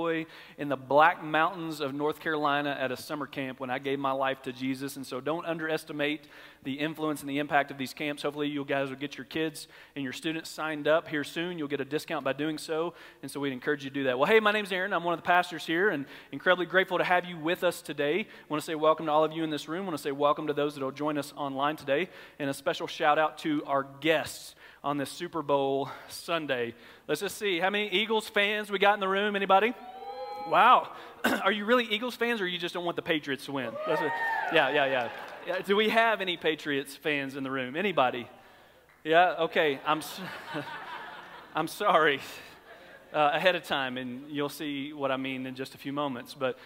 in the Black Mountains of North Carolina at a summer camp when I gave my life to Jesus. And so don't underestimate the influence and the impact of these camps. Hopefully, you guys will get your kids and your students signed up here soon. You'll get a discount by doing so. And so we'd encourage you to do that. Well, hey, my name's Aaron. I'm one of the pastors here and incredibly grateful to have you with us today. I want to say welcome to all of you in this room. I want to say welcome to those that will join us online today. And a special shout out to our guests on this Super Bowl Sunday. Let's just see how many Eagles fans we got in the room. Anybody? Wow. Are you really Eagles fans or you just don't want the Patriots to win? A, yeah, yeah, yeah. Do we have any Patriots fans in the room? Anybody? Yeah, okay. I'm, I'm sorry uh, ahead of time, and you'll see what I mean in just a few moments. But,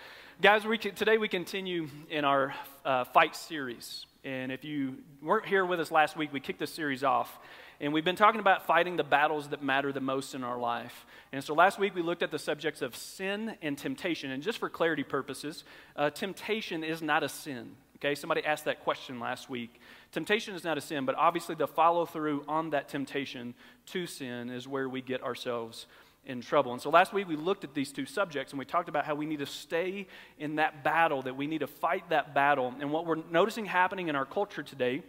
guys, we today we continue in our uh, fight series. And if you weren't here with us last week, we kicked this series off. And we've been talking about fighting the battles that matter the most in our life. And so last week we looked at the subjects of sin and temptation. And just for clarity purposes, uh, temptation is not a sin. Okay, somebody asked that question last week. Temptation is not a sin, but obviously the follow through on that temptation to sin is where we get ourselves in trouble. And so last week we looked at these two subjects and we talked about how we need to stay in that battle, that we need to fight that battle. And what we're noticing happening in our culture today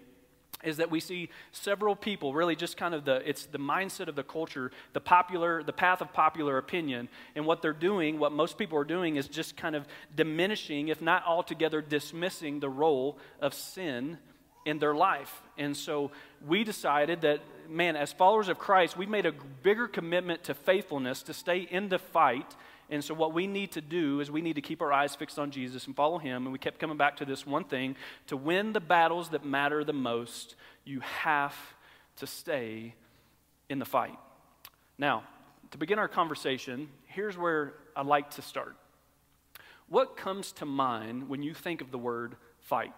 is that we see several people really just kind of the it's the mindset of the culture the popular the path of popular opinion. And what they're doing what most people are doing is just kind of diminishing if not altogether dismissing the role of sin in their life. And so we decided that man as followers of christ we've made a bigger commitment to faithfulness to stay in the fight and so, what we need to do is we need to keep our eyes fixed on Jesus and follow Him. And we kept coming back to this one thing to win the battles that matter the most, you have to stay in the fight. Now, to begin our conversation, here's where I'd like to start. What comes to mind when you think of the word fight?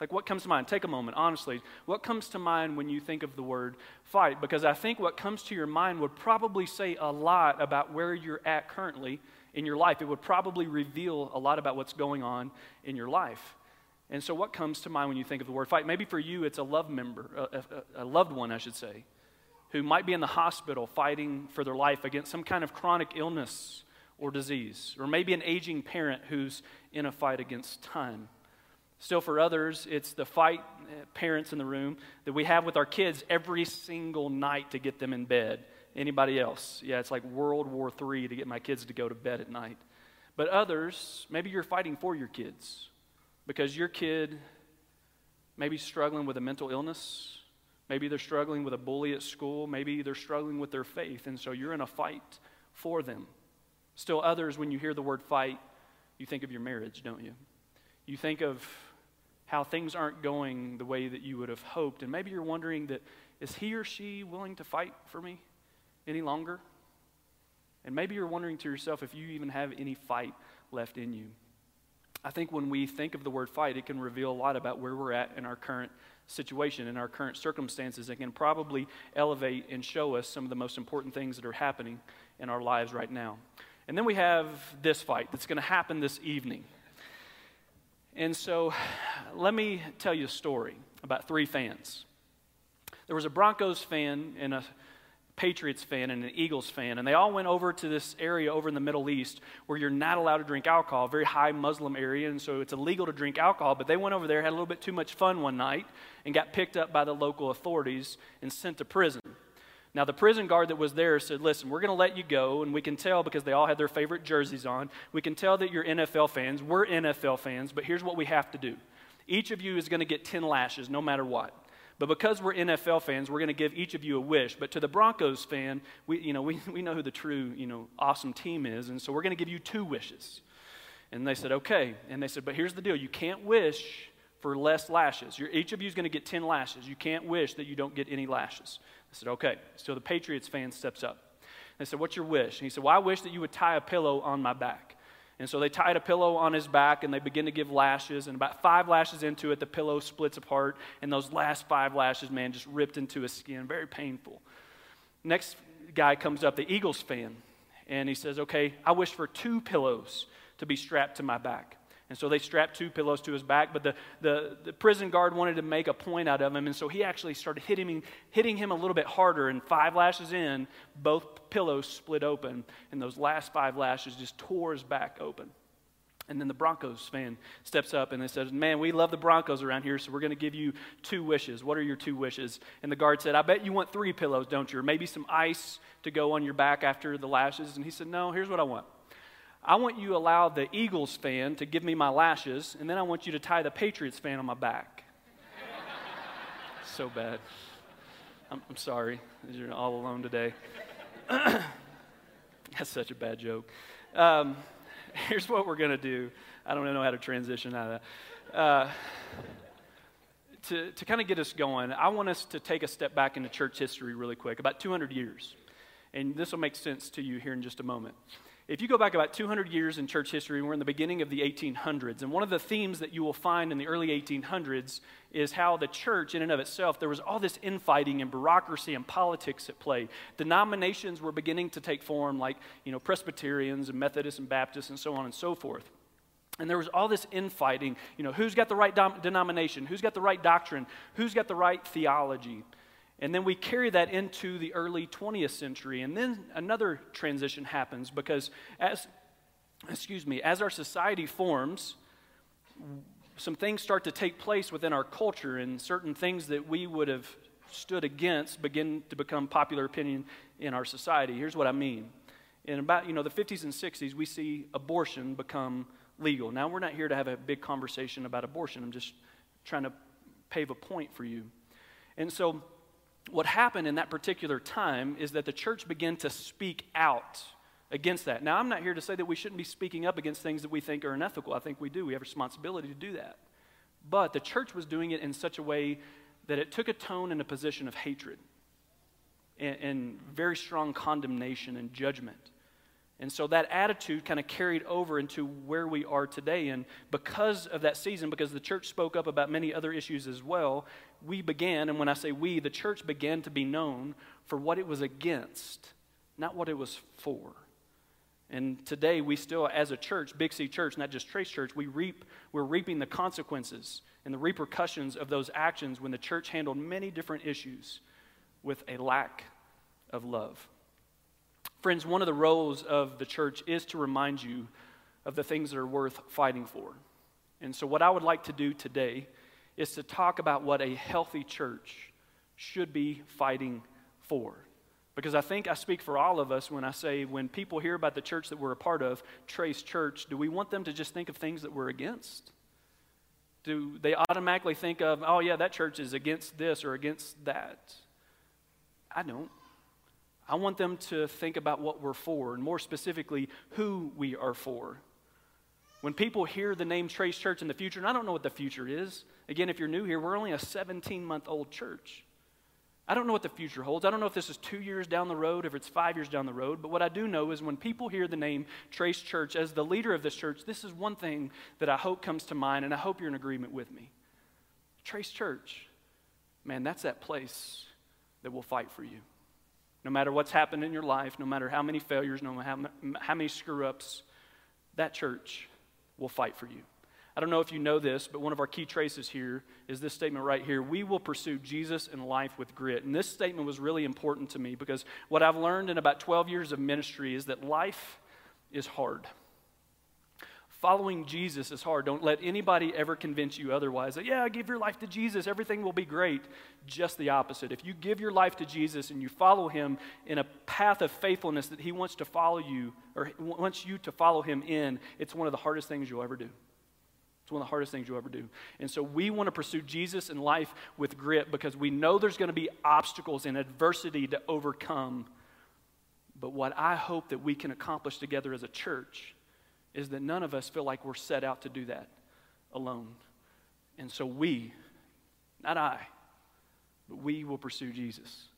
Like, what comes to mind? Take a moment, honestly. What comes to mind when you think of the word fight? Because I think what comes to your mind would probably say a lot about where you're at currently in your life. It would probably reveal a lot about what's going on in your life. And so, what comes to mind when you think of the word fight? Maybe for you, it's a love member, a, a, a loved one, I should say, who might be in the hospital fighting for their life against some kind of chronic illness or disease. Or maybe an aging parent who's in a fight against time. Still, for others, it's the fight, uh, parents in the room, that we have with our kids every single night to get them in bed. Anybody else? Yeah, it's like World War III to get my kids to go to bed at night. But others, maybe you're fighting for your kids because your kid maybe struggling with a mental illness. Maybe they're struggling with a bully at school. Maybe they're struggling with their faith. And so you're in a fight for them. Still, others, when you hear the word fight, you think of your marriage, don't you? You think of how things aren't going the way that you would have hoped. And maybe you're wondering that is he or she willing to fight for me any longer? And maybe you're wondering to yourself if you even have any fight left in you. I think when we think of the word fight, it can reveal a lot about where we're at in our current situation, in our current circumstances. It can probably elevate and show us some of the most important things that are happening in our lives right now. And then we have this fight that's going to happen this evening. And so let me tell you a story about three fans. There was a Broncos fan and a Patriots fan and an Eagles fan, and they all went over to this area over in the Middle East where you're not allowed to drink alcohol, very high Muslim area, and so it's illegal to drink alcohol. But they went over there, had a little bit too much fun one night, and got picked up by the local authorities and sent to prison. Now, the prison guard that was there said, Listen, we're going to let you go, and we can tell because they all had their favorite jerseys on. We can tell that you're NFL fans. We're NFL fans, but here's what we have to do each of you is going to get 10 lashes no matter what. But because we're NFL fans, we're going to give each of you a wish. But to the Broncos fan, we, you know, we, we know who the true, you know, awesome team is, and so we're going to give you two wishes. And they said, okay. And they said, but here's the deal you can't wish for less lashes. You're, each of you is going to get 10 lashes. You can't wish that you don't get any lashes. I said, okay. So the Patriots fan steps up. They said, what's your wish? And he said, well, I wish that you would tie a pillow on my back. And so they tied a pillow on his back and they begin to give lashes. And about five lashes into it, the pillow splits apart. And those last five lashes, man, just ripped into his skin. Very painful. Next guy comes up, the Eagles fan. And he says, okay, I wish for two pillows to be strapped to my back. And so they strapped two pillows to his back, but the, the, the, prison guard wanted to make a point out of him, and so he actually started hitting him, hitting him a little bit harder. And five lashes in, both pillows split open, and those last five lashes just tore his back open. And then the Broncos fan steps up and they says, Man, we love the Broncos around here, so we're going to give you two wishes. What are your two wishes? And the guard said, I bet you want three pillows, don't you? Or maybe some ice to go on your back after the lashes. And he said, No, here's what I want. I want you to allow the Eagles fan to give me my lashes, and then I want you to tie the Patriots fan on my back. so bad. I'm, I'm sorry. You're all alone today. That's such a bad joke. Um, here's what we're going to do. I don't know how to transition out of that. Uh, to, to kind of get us going, I want us to take a step back into church history really quick, about 200 years. And this will make sense to you here in just a moment. If you go back about 200 years in church history, we're in the beginning of the 1800s. And one of the themes that you will find in the early 1800s is how the church, in and of itself, there was all this infighting and bureaucracy and politics at play. Denominations were beginning to take form, like you know, Presbyterians and Methodists and Baptists and so on and so forth. And there was all this infighting. You know, who's got the right dom- denomination? Who's got the right doctrine? Who's got the right theology? And then we carry that into the early 20th century. And then another transition happens because as, excuse me, as our society forms, some things start to take place within our culture, and certain things that we would have stood against begin to become popular opinion in our society. Here's what I mean. In about, you know, the 50s and 60s, we see abortion become legal. Now, we're not here to have a big conversation about abortion. I'm just trying to pave a point for you. And so what happened in that particular time is that the church began to speak out against that. Now, I'm not here to say that we shouldn't be speaking up against things that we think are unethical. I think we do. We have a responsibility to do that. But the church was doing it in such a way that it took a tone and a position of hatred and, and very strong condemnation and judgment. And so that attitude kind of carried over into where we are today. And because of that season, because the church spoke up about many other issues as well, we began, and when I say we, the church began to be known for what it was against, not what it was for. And today we still, as a church, Big C Church, not just Trace Church, we reap, we're reaping the consequences and the repercussions of those actions when the church handled many different issues with a lack of love. Friends, one of the roles of the church is to remind you of the things that are worth fighting for. And so, what I would like to do today is to talk about what a healthy church should be fighting for. Because I think I speak for all of us when I say, when people hear about the church that we're a part of, Trace Church, do we want them to just think of things that we're against? Do they automatically think of, oh, yeah, that church is against this or against that? I don't. I want them to think about what we're for, and more specifically, who we are for. When people hear the name Trace Church in the future, and I don't know what the future is. Again, if you're new here, we're only a 17 month old church. I don't know what the future holds. I don't know if this is two years down the road, if it's five years down the road. But what I do know is when people hear the name Trace Church, as the leader of this church, this is one thing that I hope comes to mind, and I hope you're in agreement with me. Trace Church, man, that's that place that will fight for you. No matter what's happened in your life, no matter how many failures, no matter how, how many screw ups, that church will fight for you. I don't know if you know this, but one of our key traces here is this statement right here. We will pursue Jesus in life with grit. And this statement was really important to me because what I've learned in about 12 years of ministry is that life is hard. Following Jesus is hard. Don't let anybody ever convince you otherwise that, yeah, give your life to Jesus, everything will be great. Just the opposite. If you give your life to Jesus and you follow him in a path of faithfulness that he wants to follow you, or wants you to follow him in, it's one of the hardest things you'll ever do. It's one of the hardest things you'll ever do. And so we want to pursue Jesus in life with grit because we know there's going to be obstacles and adversity to overcome. But what I hope that we can accomplish together as a church is that none of us feel like we're set out to do that alone. And so we, not I, but we will pursue Jesus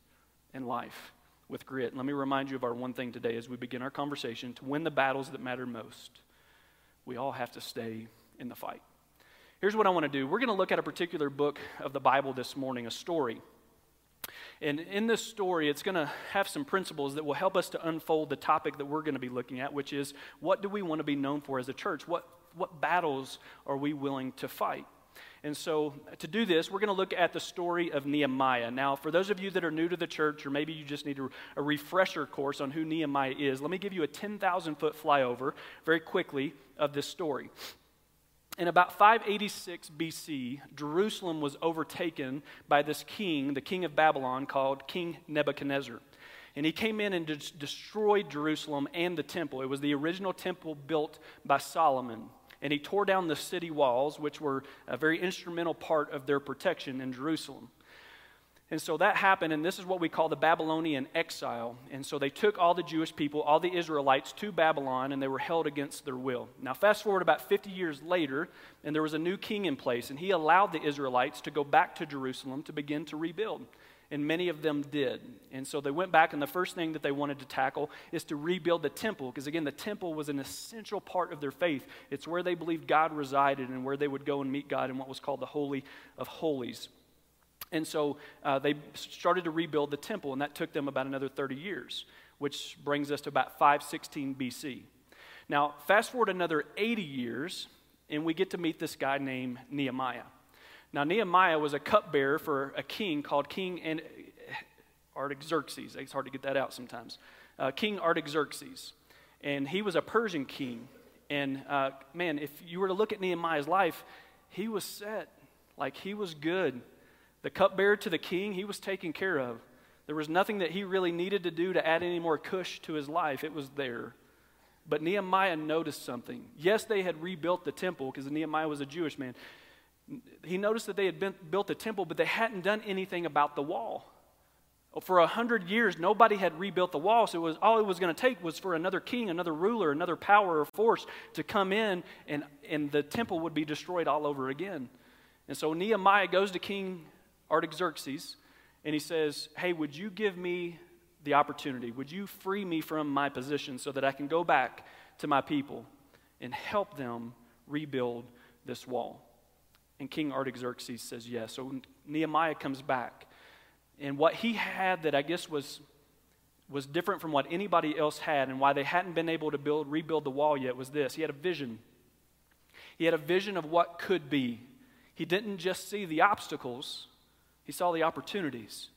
in life with grit. And let me remind you of our one thing today as we begin our conversation to win the battles that matter most. We all have to stay in the fight. Here's what I want to do. We're going to look at a particular book of the Bible this morning, a story. And in this story, it's going to have some principles that will help us to unfold the topic that we're going to be looking at, which is what do we want to be known for as a church? What what battles are we willing to fight? And so, to do this, we're going to look at the story of Nehemiah. Now, for those of you that are new to the church, or maybe you just need a, a refresher course on who Nehemiah is, let me give you a 10,000 foot flyover very quickly of this story. In about 586 BC, Jerusalem was overtaken by this king, the king of Babylon, called King Nebuchadnezzar. And he came in and de- destroyed Jerusalem and the temple. It was the original temple built by Solomon and he tore down the city walls, which were a very instrumental part of their protection in Jerusalem. And so that happened, and this is what we call the Babylonian exile. And so they took all the Jewish people, all the Israelites, to Babylon, and they were held against their will. Now, fast forward about 50 years later, and there was a new king in place, and he allowed the Israelites to go back to Jerusalem to begin to rebuild and many of them did. And so they went back, and the first thing that they wanted to tackle is to rebuild the temple, because again, the temple was an essential part of their faith. It's where they believed God resided and where they would go and meet God in what was called the Holy of Holies. And so uh, they started to rebuild the temple, and that took them about another 30 years, which brings us to about 516 BC. Now, fast forward another 80 years, and we get to meet this guy named Nehemiah. Now, Nehemiah was a cupbearer for a king called King Artaxerxes. It's hard to get that out sometimes. Uh, king Artaxerxes. And he was a Persian king. And uh, man, if you were to look at Nehemiah's life, he was set. Like he was good. The cupbearer to the king, he was taken care of. There was nothing that he really needed to do to add any more cush to his life. It was there. But Nehemiah noticed something. Yes, they had rebuilt the temple because Nehemiah was a Jewish man he noticed that they had been, built the temple, but they hadn't done anything about the wall. For a hundred years, nobody had rebuilt the wall, so it was, all it was going to take was for another king, another ruler, another power or force to come in, and, and the temple would be destroyed all over again. And so Nehemiah goes to King Artaxerxes, and he says, Hey, would you give me the opportunity? Would you free me from my position so that I can go back to my people and help them rebuild this wall? And King Artaxerxes says yes. So Nehemiah comes back. And what he had that I guess was, was different from what anybody else had and why they hadn't been able to build, rebuild the wall yet was this. He had a vision. He had a vision of what could be. He didn't just see the obstacles, he saw the opportunities.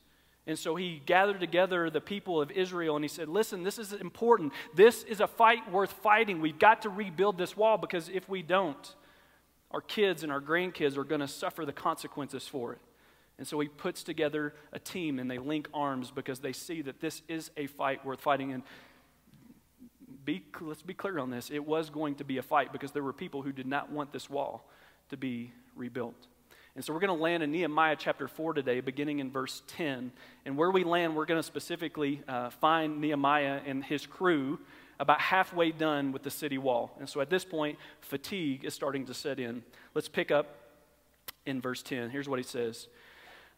And so he gathered together the people of Israel and he said, Listen, this is important. This is a fight worth fighting. We've got to rebuild this wall because if we don't, our kids and our grandkids are going to suffer the consequences for it. And so he puts together a team and they link arms because they see that this is a fight worth fighting. And be, let's be clear on this it was going to be a fight because there were people who did not want this wall to be rebuilt. And so we're going to land in Nehemiah chapter 4 today, beginning in verse 10. And where we land, we're going to specifically uh, find Nehemiah and his crew about halfway done with the city wall. And so at this point, fatigue is starting to set in. Let's pick up in verse 10. Here's what he says.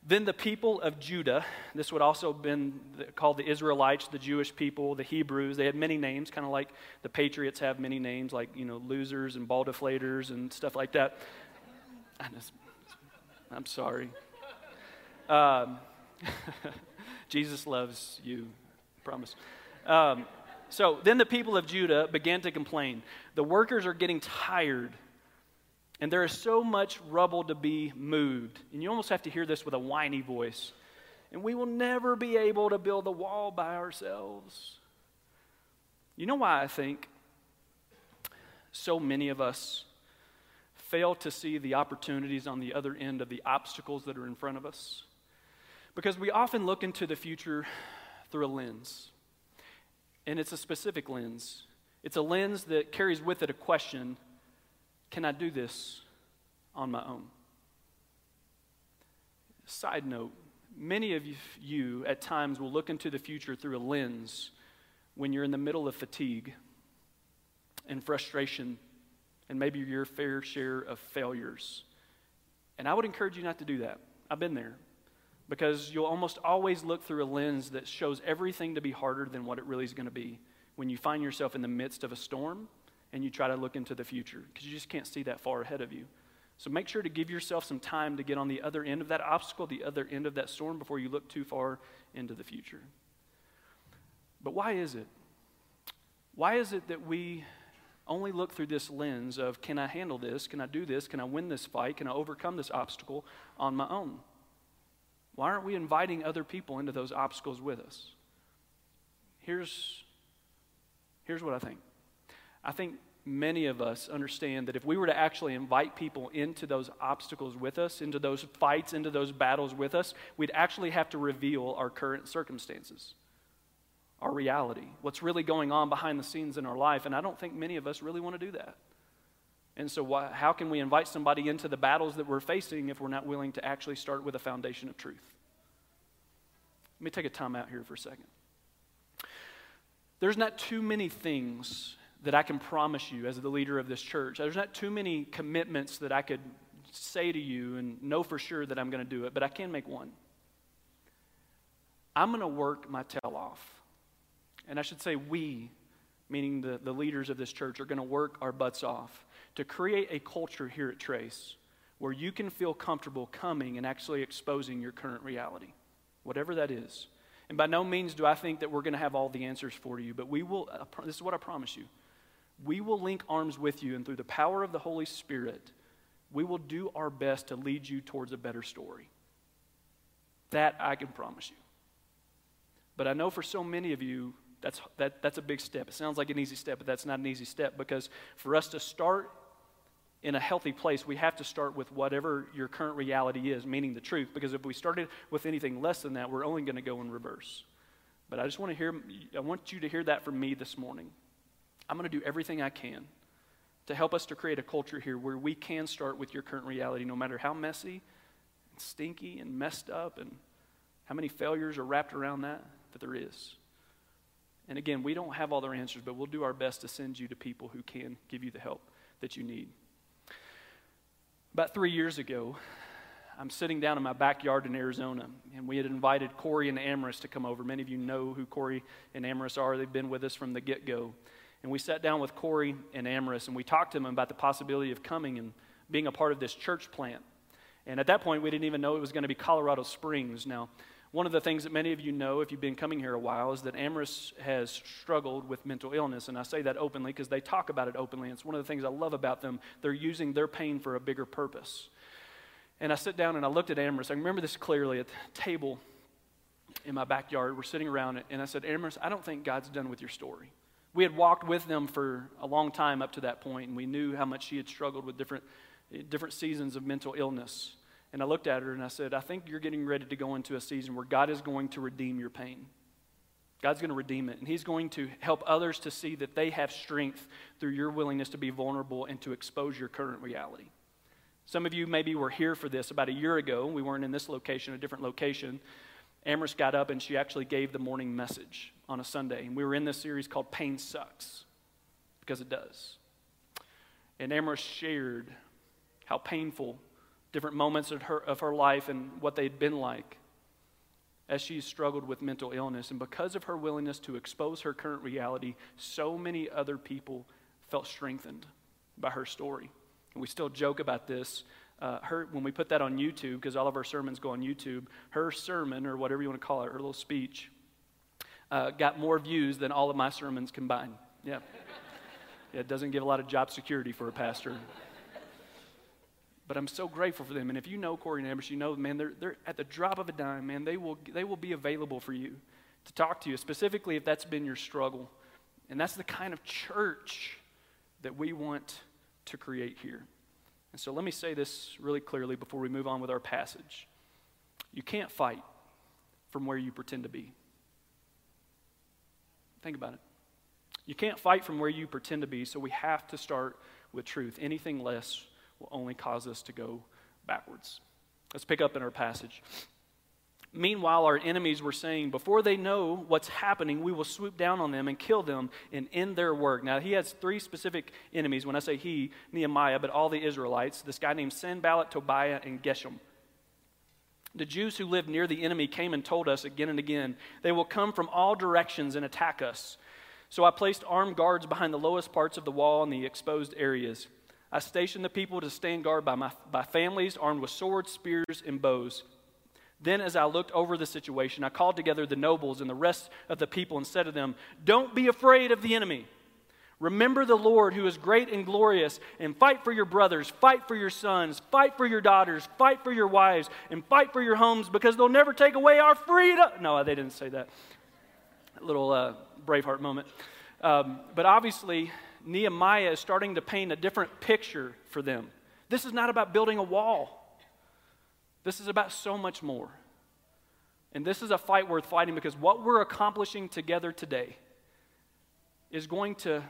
Then the people of Judah, this would also have been called the Israelites, the Jewish people, the Hebrews. They had many names, kind of like the Patriots have many names, like, you know, losers and ball deflators and stuff like that. I'm sorry. Um, Jesus loves you, I promise. Um, so then the people of Judah began to complain. The workers are getting tired, and there is so much rubble to be moved. And you almost have to hear this with a whiny voice. And we will never be able to build a wall by ourselves. You know why I think so many of us fail to see the opportunities on the other end of the obstacles that are in front of us? Because we often look into the future through a lens and it's a specific lens. It's a lens that carries with it a question Can I do this on my own? Side note many of you at times will look into the future through a lens when you're in the middle of fatigue and frustration and maybe your fair share of failures. And I would encourage you not to do that. I've been there because you'll almost always look through a lens that shows everything to be harder than what it really is going to be when you find yourself in the midst of a storm and you try to look into the future because you just can't see that far ahead of you. So make sure to give yourself some time to get on the other end of that obstacle, the other end of that storm before you look too far into the future. But why is it? Why is it that we only look through this lens of can I handle this? Can I do this? Can I win this fight? Can I overcome this obstacle on my own? Why aren't we inviting other people into those obstacles with us? Here's, here's what I think I think many of us understand that if we were to actually invite people into those obstacles with us, into those fights, into those battles with us, we'd actually have to reveal our current circumstances, our reality, what's really going on behind the scenes in our life. And I don't think many of us really want to do that. And so, why, how can we invite somebody into the battles that we're facing if we're not willing to actually start with a foundation of truth? Let me take a time out here for a second. There's not too many things that I can promise you as the leader of this church. There's not too many commitments that I could say to you and know for sure that I'm going to do it, but I can make one. I'm going to work my tail off. And I should say, we, meaning the, the leaders of this church, are going to work our butts off to create a culture here at Trace where you can feel comfortable coming and actually exposing your current reality, whatever that is. And by no means do I think that we're going to have all the answers for you, but we will, this is what I promise you we will link arms with you, and through the power of the Holy Spirit, we will do our best to lead you towards a better story. That I can promise you. But I know for so many of you, that's, that, that's a big step. It sounds like an easy step, but that's not an easy step because for us to start in a healthy place, we have to start with whatever your current reality is, meaning the truth. Because if we started with anything less than that, we're only going to go in reverse. But I just want to hear, I want you to hear that from me this morning. I'm going to do everything I can to help us to create a culture here where we can start with your current reality, no matter how messy and stinky and messed up and how many failures are wrapped around that, that there is. And again, we don't have all the answers, but we'll do our best to send you to people who can give you the help that you need. About three years ago, I'm sitting down in my backyard in Arizona, and we had invited Corey and Amaris to come over. Many of you know who Corey and Amaris are, they've been with us from the get go. And we sat down with Corey and Amaris and we talked to them about the possibility of coming and being a part of this church plant. And at that point, we didn't even know it was going to be Colorado Springs. Now, one of the things that many of you know if you've been coming here a while is that Amaris has struggled with mental illness. And I say that openly because they talk about it openly. It's one of the things I love about them. They're using their pain for a bigger purpose. And I sit down and I looked at Amaris. I remember this clearly at the table in my backyard. We're sitting around it. And I said, Amaris, I don't think God's done with your story we had walked with them for a long time up to that point, and we knew how much she had struggled with different, different seasons of mental illness. And I looked at her and I said, I think you're getting ready to go into a season where God is going to redeem your pain. God's going to redeem it, and He's going to help others to see that they have strength through your willingness to be vulnerable and to expose your current reality. Some of you maybe were here for this about a year ago. We weren't in this location, a different location. Amaris got up and she actually gave the morning message on a Sunday. And we were in this series called Pain Sucks, because it does. And Amaris shared how painful different moments of her, of her life and what they'd been like as she struggled with mental illness. And because of her willingness to expose her current reality, so many other people felt strengthened by her story. And we still joke about this. Uh, her, when we put that on YouTube, because all of our sermons go on YouTube, her sermon, or whatever you want to call it, her little speech, uh, got more views than all of my sermons combined. Yeah. yeah. It doesn't give a lot of job security for a pastor. But I'm so grateful for them. And if you know Corey and Amber, you know, man, they're, they're at the drop of a dime, man, they will, they will be available for you to talk to you, specifically if that's been your struggle. And that's the kind of church that we want to create here. And so let me say this really clearly before we move on with our passage. You can't fight from where you pretend to be. Think about it. You can't fight from where you pretend to be, so we have to start with truth. Anything less will only cause us to go backwards. Let's pick up in our passage. Meanwhile, our enemies were saying, Before they know what's happening, we will swoop down on them and kill them and end their work. Now, he has three specific enemies. When I say he, Nehemiah, but all the Israelites this guy named Sanballat, Tobiah, and Geshem. The Jews who lived near the enemy came and told us again and again, they will come from all directions and attack us. So I placed armed guards behind the lowest parts of the wall and the exposed areas. I stationed the people to stand guard by, my, by families armed with swords, spears, and bows. Then, as I looked over the situation, I called together the nobles and the rest of the people and said to them, Don't be afraid of the enemy. Remember the Lord who is great and glorious, and fight for your brothers, fight for your sons, fight for your daughters, fight for your wives, and fight for your homes because they'll never take away our freedom. No, they didn't say that. A little uh, Braveheart moment. Um, but obviously, Nehemiah is starting to paint a different picture for them. This is not about building a wall, this is about so much more. And this is a fight worth fighting because what we're accomplishing together today is going to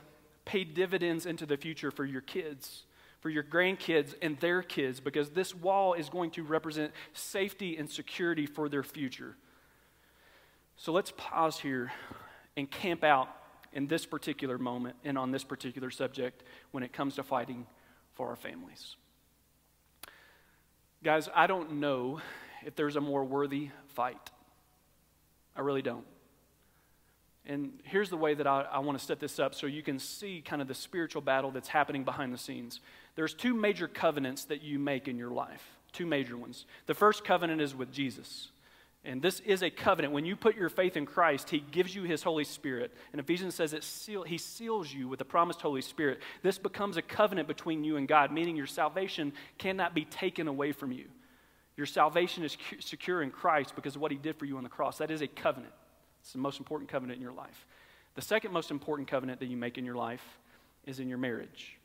pay dividends into the future for your kids, for your grandkids and their kids, because this wall is going to represent safety and security for their future. So let's pause here and camp out in this particular moment and on this particular subject when it comes to fighting for our families. Guys, I don't know if there's a more worthy fight. I really don't. And here's the way that I, I want to set this up so you can see kind of the spiritual battle that's happening behind the scenes. There's two major covenants that you make in your life, two major ones. The first covenant is with Jesus. And this is a covenant. When you put your faith in Christ, He gives you His Holy Spirit. And Ephesians says it seal, He seals you with the promised Holy Spirit. This becomes a covenant between you and God, meaning your salvation cannot be taken away from you. Your salvation is secure in Christ because of what He did for you on the cross. That is a covenant. It's the most important covenant in your life. The second most important covenant that you make in your life is in your marriage.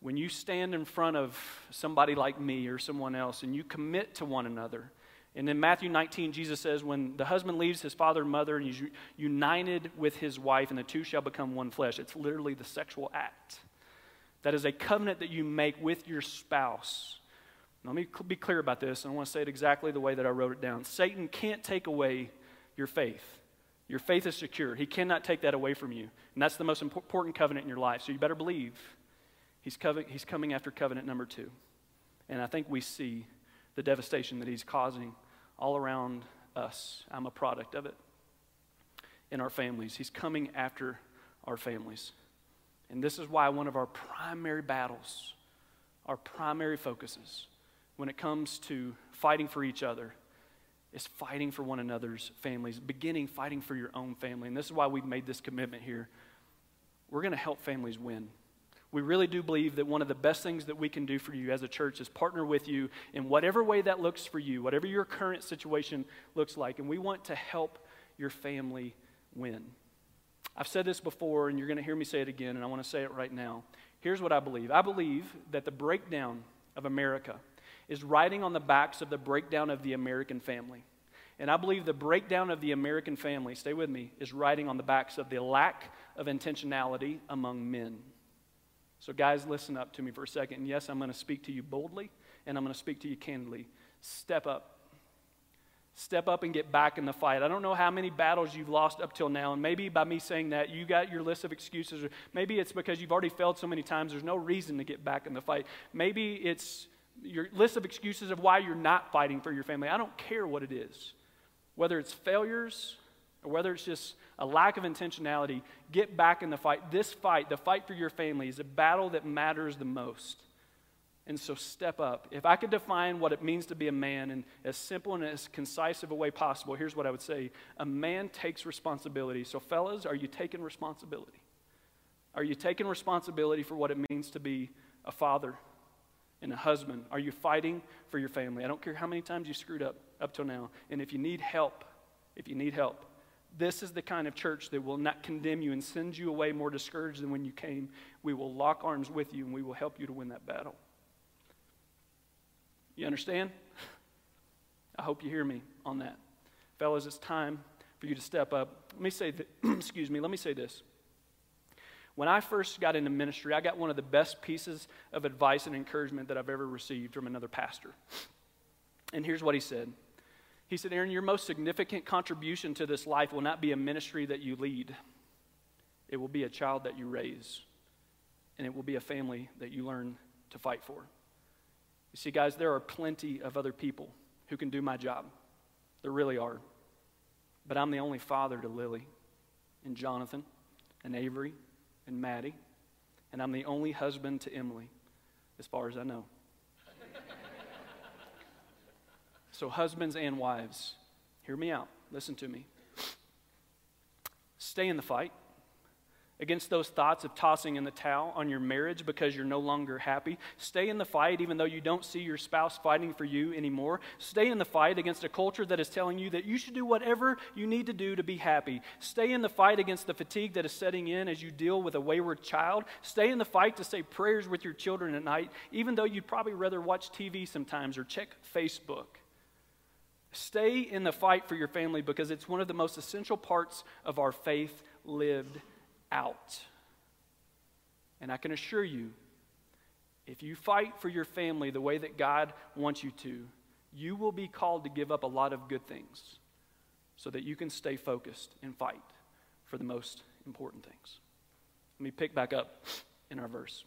When you stand in front of somebody like me or someone else and you commit to one another, and in Matthew 19, Jesus says, when the husband leaves his father and mother and he's united with his wife, and the two shall become one flesh. It's literally the sexual act. That is a covenant that you make with your spouse. Let me be clear about this, and I want to say it exactly the way that I wrote it down. Satan can't take away your faith. Your faith is secure. He cannot take that away from you. And that's the most important covenant in your life. So you better believe he's, covenant, he's coming after covenant number two. And I think we see the devastation that he's causing all around us. I'm a product of it. In our families, he's coming after our families. And this is why one of our primary battles, our primary focuses, when it comes to fighting for each other, is fighting for one another's families, beginning fighting for your own family. And this is why we've made this commitment here. We're going to help families win. We really do believe that one of the best things that we can do for you as a church is partner with you in whatever way that looks for you, whatever your current situation looks like. And we want to help your family win. I've said this before, and you're going to hear me say it again, and I want to say it right now. Here's what I believe I believe that the breakdown of America is riding on the backs of the breakdown of the American family. And I believe the breakdown of the American family, stay with me, is riding on the backs of the lack of intentionality among men. So, guys, listen up to me for a second. And yes, I'm going to speak to you boldly and I'm going to speak to you candidly. Step up. Step up and get back in the fight. I don't know how many battles you've lost up till now, and maybe by me saying that, you got your list of excuses, or maybe it's because you've already failed so many times, there's no reason to get back in the fight. Maybe it's your list of excuses of why you're not fighting for your family. I don't care what it is. Whether it's failures or whether it's just a lack of intentionality, get back in the fight. This fight, the fight for your family, is a battle that matters the most. And so step up. If I could define what it means to be a man in as simple and as concise of a way possible, here's what I would say a man takes responsibility. So, fellas, are you taking responsibility? Are you taking responsibility for what it means to be a father and a husband? Are you fighting for your family? I don't care how many times you screwed up up till now. And if you need help, if you need help, this is the kind of church that will not condemn you and send you away more discouraged than when you came. We will lock arms with you and we will help you to win that battle. You understand? I hope you hear me on that. Fellas, it's time for you to step up. Let me say that, excuse me, let me say this. When I first got into ministry, I got one of the best pieces of advice and encouragement that I've ever received from another pastor. And here's what he said He said, Aaron, your most significant contribution to this life will not be a ministry that you lead, it will be a child that you raise, and it will be a family that you learn to fight for. You see, guys, there are plenty of other people who can do my job. There really are. But I'm the only father to Lily and Jonathan and Avery and Maddie, and I'm the only husband to Emily, as far as I know. So, husbands and wives, hear me out. Listen to me. Stay in the fight. against those thoughts of tossing in the towel on your marriage because you're no longer happy. Stay in the fight even though you don't see your spouse fighting for you anymore. Stay in the fight against a culture that is telling you that you should do whatever you need to do to be happy. Stay in the fight against the fatigue that is setting in as you deal with a wayward child. Stay in the fight to say prayers with your children at night, even though you'd probably rather watch TV sometimes or check Facebook. Stay in the fight for your family because it's one of the most essential parts of our faith lived out. And I can assure you, if you fight for your family the way that God wants you to, you will be called to give up a lot of good things so that you can stay focused and fight for the most important things. Let me pick back up in our verse.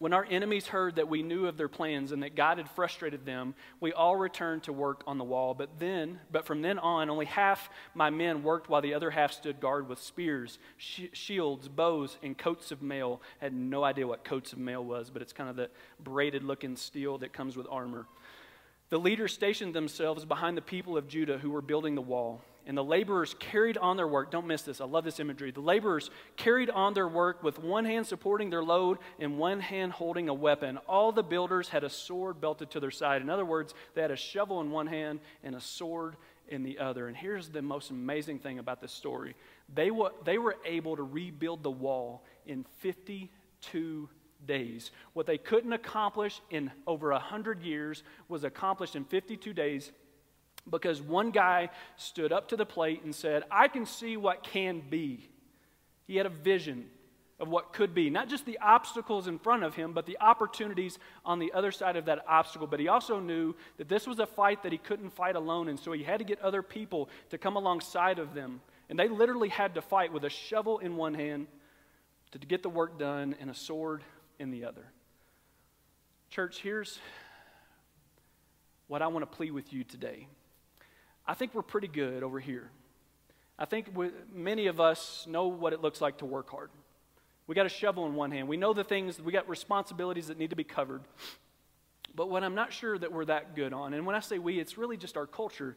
When our enemies heard that we knew of their plans and that God had frustrated them, we all returned to work on the wall. But then, but from then on, only half my men worked while the other half stood guard with spears, sh- shields, bows, and coats of mail. I had no idea what coats of mail was, but it's kind of the braided looking steel that comes with armor. The leaders stationed themselves behind the people of Judah who were building the wall. And the laborers carried on their work. Don't miss this. I love this imagery. The laborers carried on their work with one hand supporting their load and one hand holding a weapon. All the builders had a sword belted to their side. In other words, they had a shovel in one hand and a sword in the other. And here's the most amazing thing about this story they, were, they were able to rebuild the wall in 52 days. What they couldn't accomplish in over 100 years was accomplished in 52 days because one guy stood up to the plate and said, I can see what can be. He had a vision of what could be, not just the obstacles in front of him, but the opportunities on the other side of that obstacle. But he also knew that this was a fight that he couldn't fight alone, and so he had to get other people to come alongside of them. And they literally had to fight with a shovel in one hand to get the work done and a sword in the other. Church, here's what I want to plead with you today. I think we're pretty good over here. I think we, many of us know what it looks like to work hard. We got a shovel in one hand. We know the things, we got responsibilities that need to be covered. But what I'm not sure that we're that good on, and when I say we, it's really just our culture.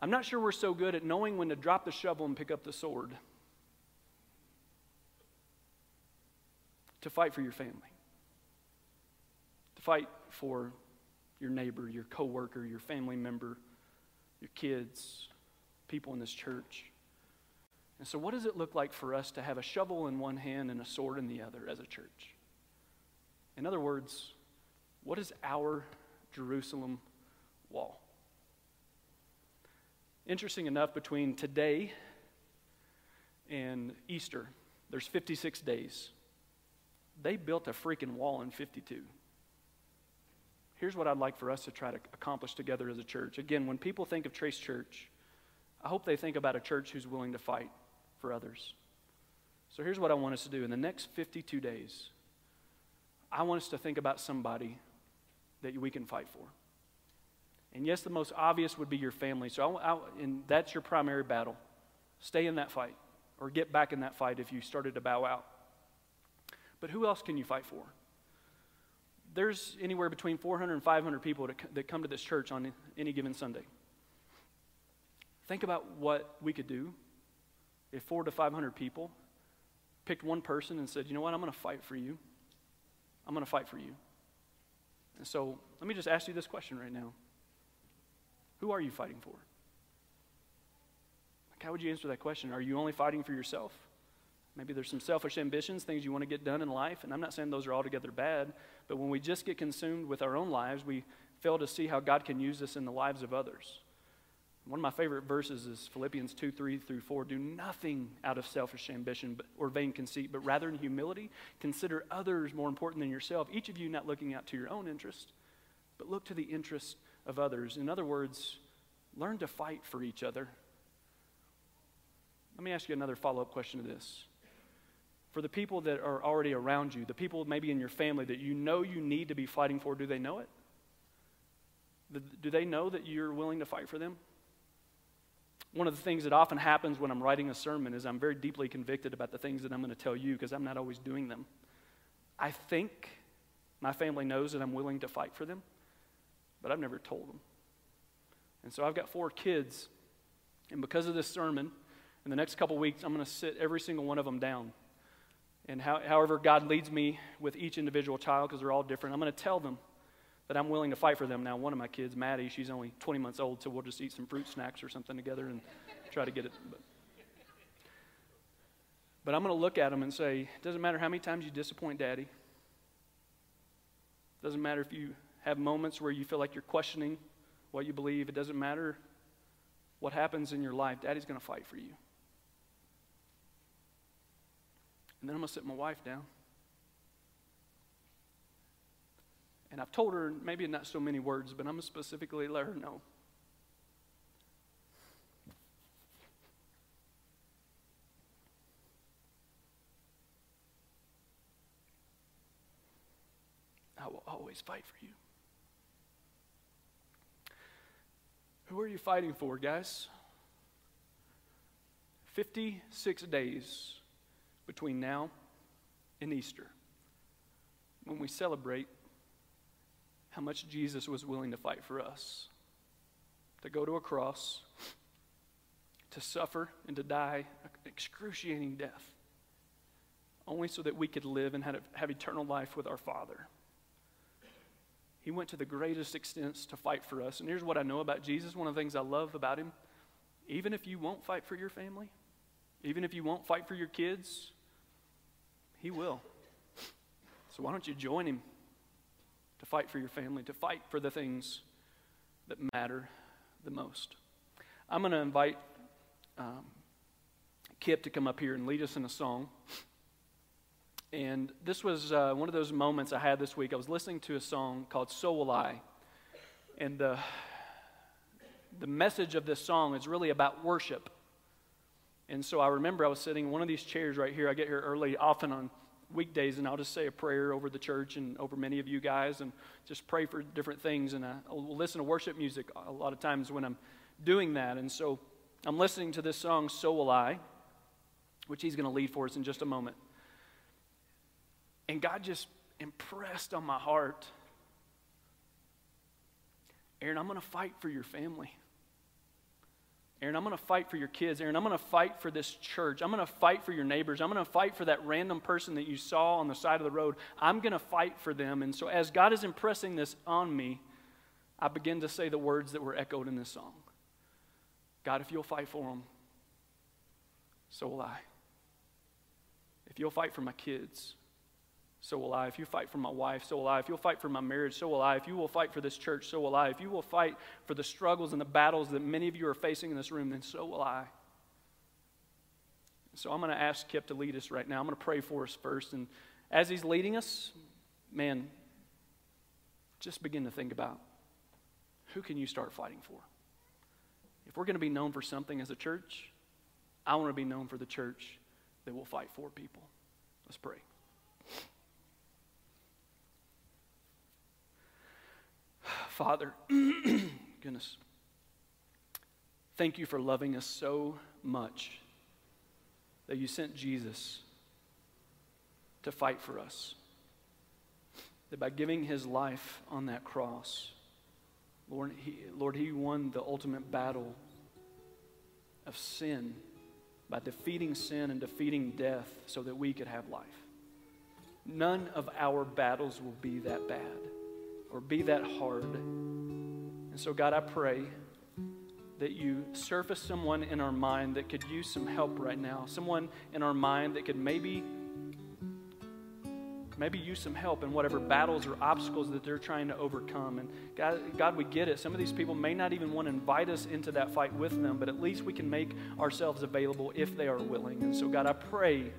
I'm not sure we're so good at knowing when to drop the shovel and pick up the sword to fight for your family, to fight for your neighbor, your coworker, your family member your kids, people in this church. And so, what does it look like for us to have a shovel in one hand and a sword in the other as a church? In other words, what is our Jerusalem wall? Interesting enough, between today and Easter, there's 56 days. They built a freaking wall in 52. Here's what I'd like for us to try to accomplish together as a church. Again, when people think of Trace Church, I hope they think about a church who's willing to fight for others. So here's what I want us to do. In the next 52 days, I want us to think about somebody that we can fight for. And yes, the most obvious would be your family. So I, I, and that's your primary battle. Stay in that fight or get back in that fight if you started to bow out. But who else can you fight for? There's anywhere between 400 and 500 people that come to this church on any given Sunday. Think about what we could do if four to 500 people picked one person and said, you know what, I'm going to fight for you. I'm going to fight for you. And so let me just ask you this question right now Who are you fighting for? Like, how would you answer that question? Are you only fighting for yourself? Maybe there's some selfish ambitions, things you want to get done in life, and I'm not saying those are altogether bad, but when we just get consumed with our own lives, we fail to see how God can use us in the lives of others. One of my favorite verses is Philippians 2 3 through 4. Do nothing out of selfish ambition or vain conceit, but rather in humility, consider others more important than yourself. Each of you not looking out to your own interest, but look to the interest of others. In other words, learn to fight for each other. Let me ask you another follow up question to this for the people that are already around you, the people maybe in your family that you know you need to be fighting for, do they know it? Do they know that you're willing to fight for them? One of the things that often happens when I'm writing a sermon is I'm very deeply convicted about the things that I'm going to tell you because I'm not always doing them. I think my family knows that I'm willing to fight for them, but I've never told them. And so I've got four kids, and because of this sermon, in the next couple weeks, I'm going to sit every single one of them down And how, however, God leads me with each individual child, because they're all different, I'm going to tell them that I'm willing to fight for them. Now, one of my kids, Maddie, she's only 20 months old, so we'll just eat some fruit snacks or something together and try to get it. But, but I'm going to look at them and say, it doesn't matter how many times you disappoint daddy. It doesn't matter if you have moments where you feel like you're questioning what you believe. It doesn't matter what happens in your life. Daddy's going to fight for you. And then I'm going to sit my wife down. And I've told her, maybe not so many words, but I'm going to specifically let her know. I will always fight for you. Who are you fighting for, guys? 56 days between now and Easter when we celebrate how much Jesus was willing to fight for us to go to a cross, to suffer, and to die an excruciating death, only so that we could live and have, eternal life with our Father. He went to the greatest extents to fight for us. And here's what I know about Jesus one of the things I love about him even if you won't fight for your family, even if you won't fight for your kids, he will. So why don't you join him to fight for your family, to fight for the things that matter the most? I'm going to invite um, Kip to come up here and lead us in a song. And this was uh, one of those moments I had this week. I was listening to a song called So Will I. And the, the message of this song is really about worship. And so I remember I was sitting in one of these chairs right here. I get here early, often on weekdays, and I'll just say a prayer over the church and over many of you guys and just pray for different things. And I'll listen to worship music a lot of times when I'm doing that. And so I'm listening to this song, So Will I, which he's going to lead for us in just a moment. And God just impressed on my heart Aaron, I'm going to fight for your family. Aaron, I'm going to fight for your kids. Aaron, I'm going to fight for this church. I'm going to fight for your neighbors. I'm going to fight for that random person that you saw on the side of the road. I'm going to fight for them. And so, as God is impressing this on me, I begin to say the words that were echoed in this song God, if you'll fight for them, so will I. If you'll fight for my kids, so will I. If you fight for my wife, so will I. If you'll fight for my marriage, so will I. If you will fight for this church, so will I. If you will fight for the struggles and the battles that many of you are facing in this room, then so will I. So I'm going to ask Kip to lead us right now. I'm going to pray for us first. And as he's leading us, man, just begin to think about who can you start fighting for? If we're going to be known for something as a church, I want to be known for the church that will fight for people. Let's pray. Father, goodness, thank you for loving us so much that you sent Jesus to fight for us. That by giving his life on that cross, Lord he, Lord, he won the ultimate battle of sin by defeating sin and defeating death so that we could have life. None of our battles will be that bad or be that hard. And so, God, I pray that you surface someone in our mind that could use some help right now, someone in our mind that could maybe maybe use some help in whatever battles or obstacles that they're trying to overcome. And God, God, we get it. Some of these people may not even want to invite us into that fight with them, but at least we can make ourselves available if they are willing. And so, God, I pray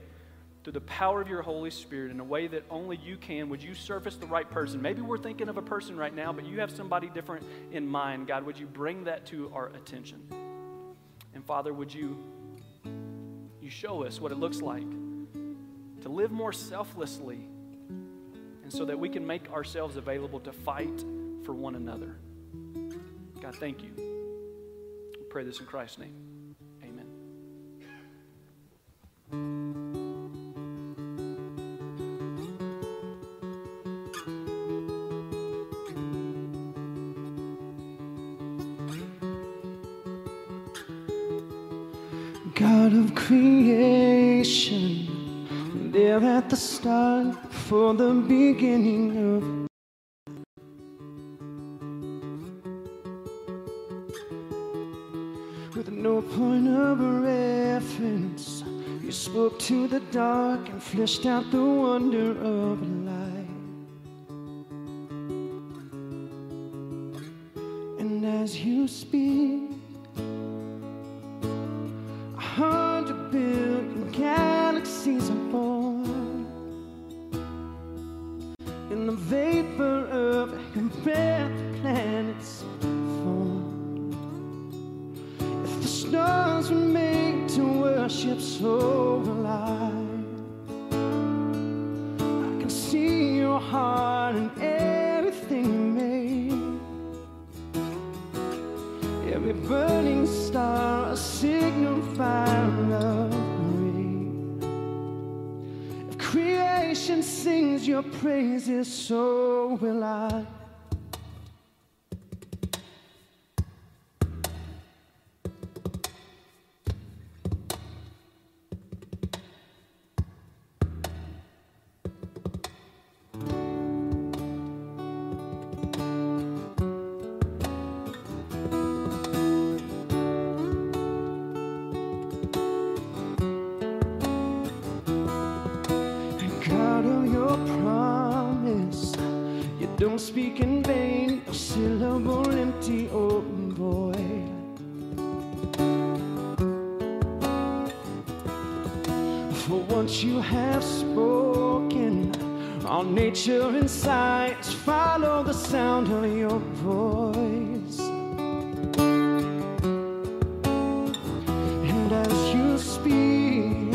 through the power of your Holy Spirit in a way that only you can, would you surface the right person? Maybe we're thinking of a person right now, but you have somebody different in mind. God, would you bring that to our attention? And Father, would you you show us what it looks like to live more selflessly and so that we can make ourselves available to fight for one another. God, thank you. We pray this in Christ's name. Amen. For the beginning of with no point of reference you spoke to the dark and fleshed out the wonder of light. And as you speak speak in vain, a syllable empty, oh boy. For once you have spoken, all nature and science follow the sound of your voice. And as you speak,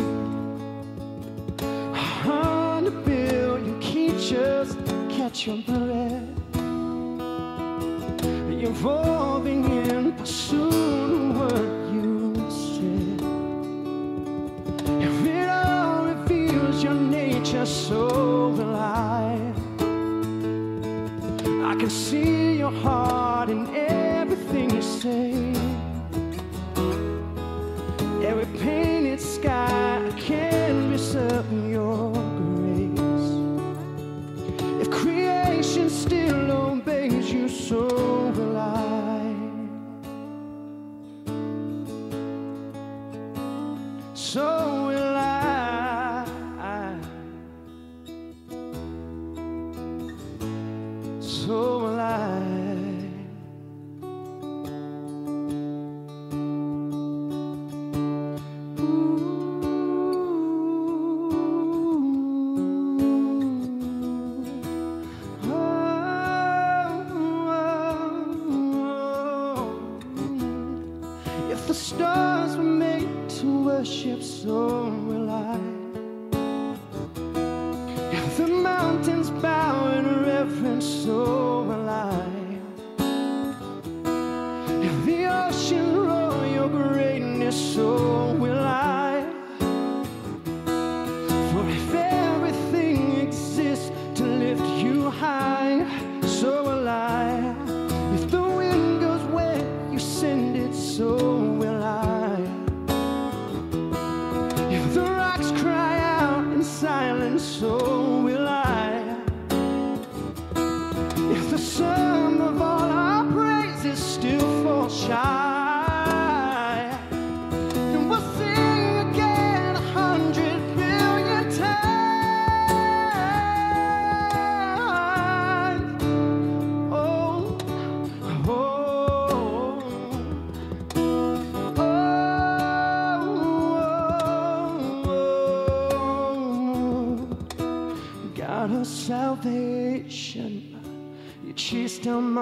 a hundred billion creatures catch your breath. Worship,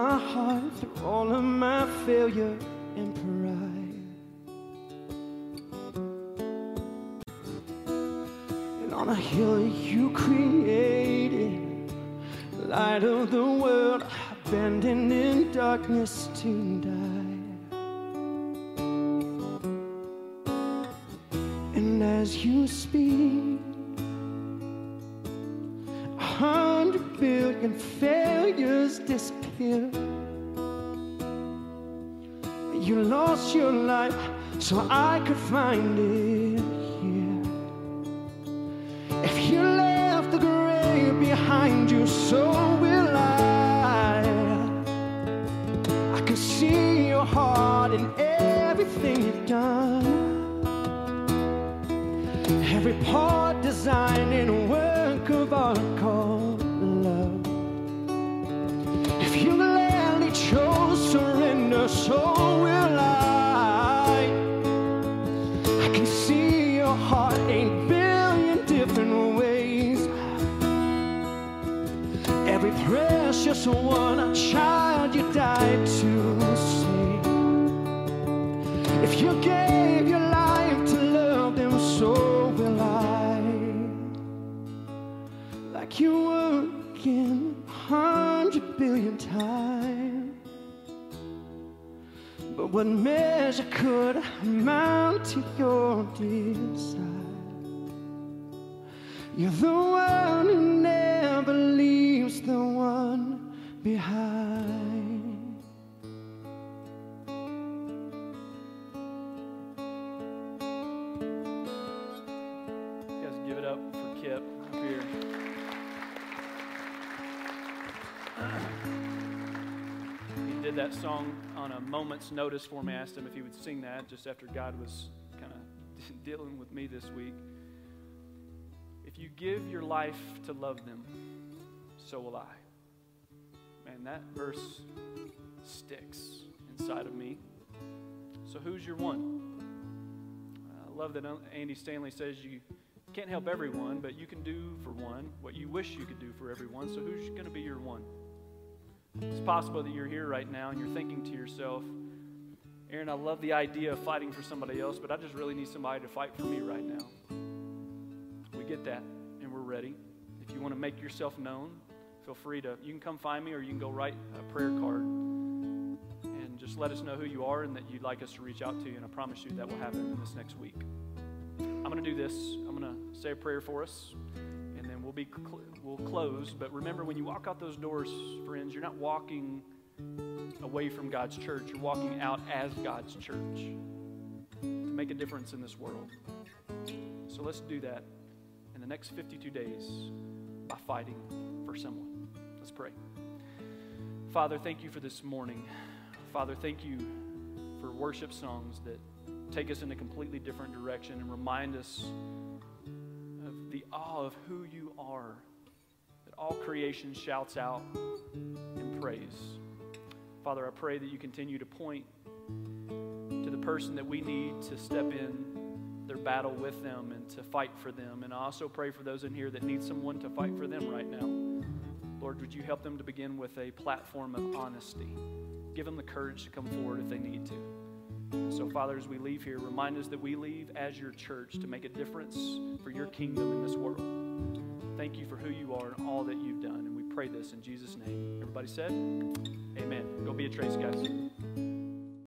my heart through all of my failure and pride. And on a hill you created, light of the world, abandoned in darkness to die. And as you speak, a hundred billion disappear. You lost your life so I could find it times. But what measure could amount to your desire? You're the one who never leaves the one behind. That song on a moment's notice for me. I asked him if he would sing that just after God was kind of dealing with me this week. If you give your life to love them, so will I. Man, that verse sticks inside of me. So, who's your one? I love that Andy Stanley says you can't help everyone, but you can do for one what you wish you could do for everyone. So, who's going to be your one? It's possible that you're here right now and you're thinking to yourself, Aaron, I love the idea of fighting for somebody else, but I just really need somebody to fight for me right now. We get that, and we're ready. If you want to make yourself known, feel free to. You can come find me, or you can go write a prayer card and just let us know who you are and that you'd like us to reach out to you. And I promise you that will happen in this next week. I'm going to do this. I'm going to say a prayer for us, we'll be cl- we'll close. But remember, when you walk out those doors, friends, you're not walking away from God's church. You're walking out as God's church to make a difference in this world. So let's do that in the next 52 days by fighting for someone. Let's pray. Father, thank you for this morning. Father, thank you for worship songs that take us in a completely different direction and remind us the awe of who you are, that all creation shouts out in praise. Father, I pray that you continue to point to the person that we need to step in their battle with them and to fight for them. And I also pray for those in here that need someone to fight for them right now. Lord, would you help them to begin with a platform of honesty? Give them the courage to come forward if they need to. So, Father, as we leave here, remind us that we leave as your church to make a difference for your kingdom in this world. Thank you for who you are and all that you've done. And we pray this in Jesus' name. Everybody said, Amen. Go be a trace, guys.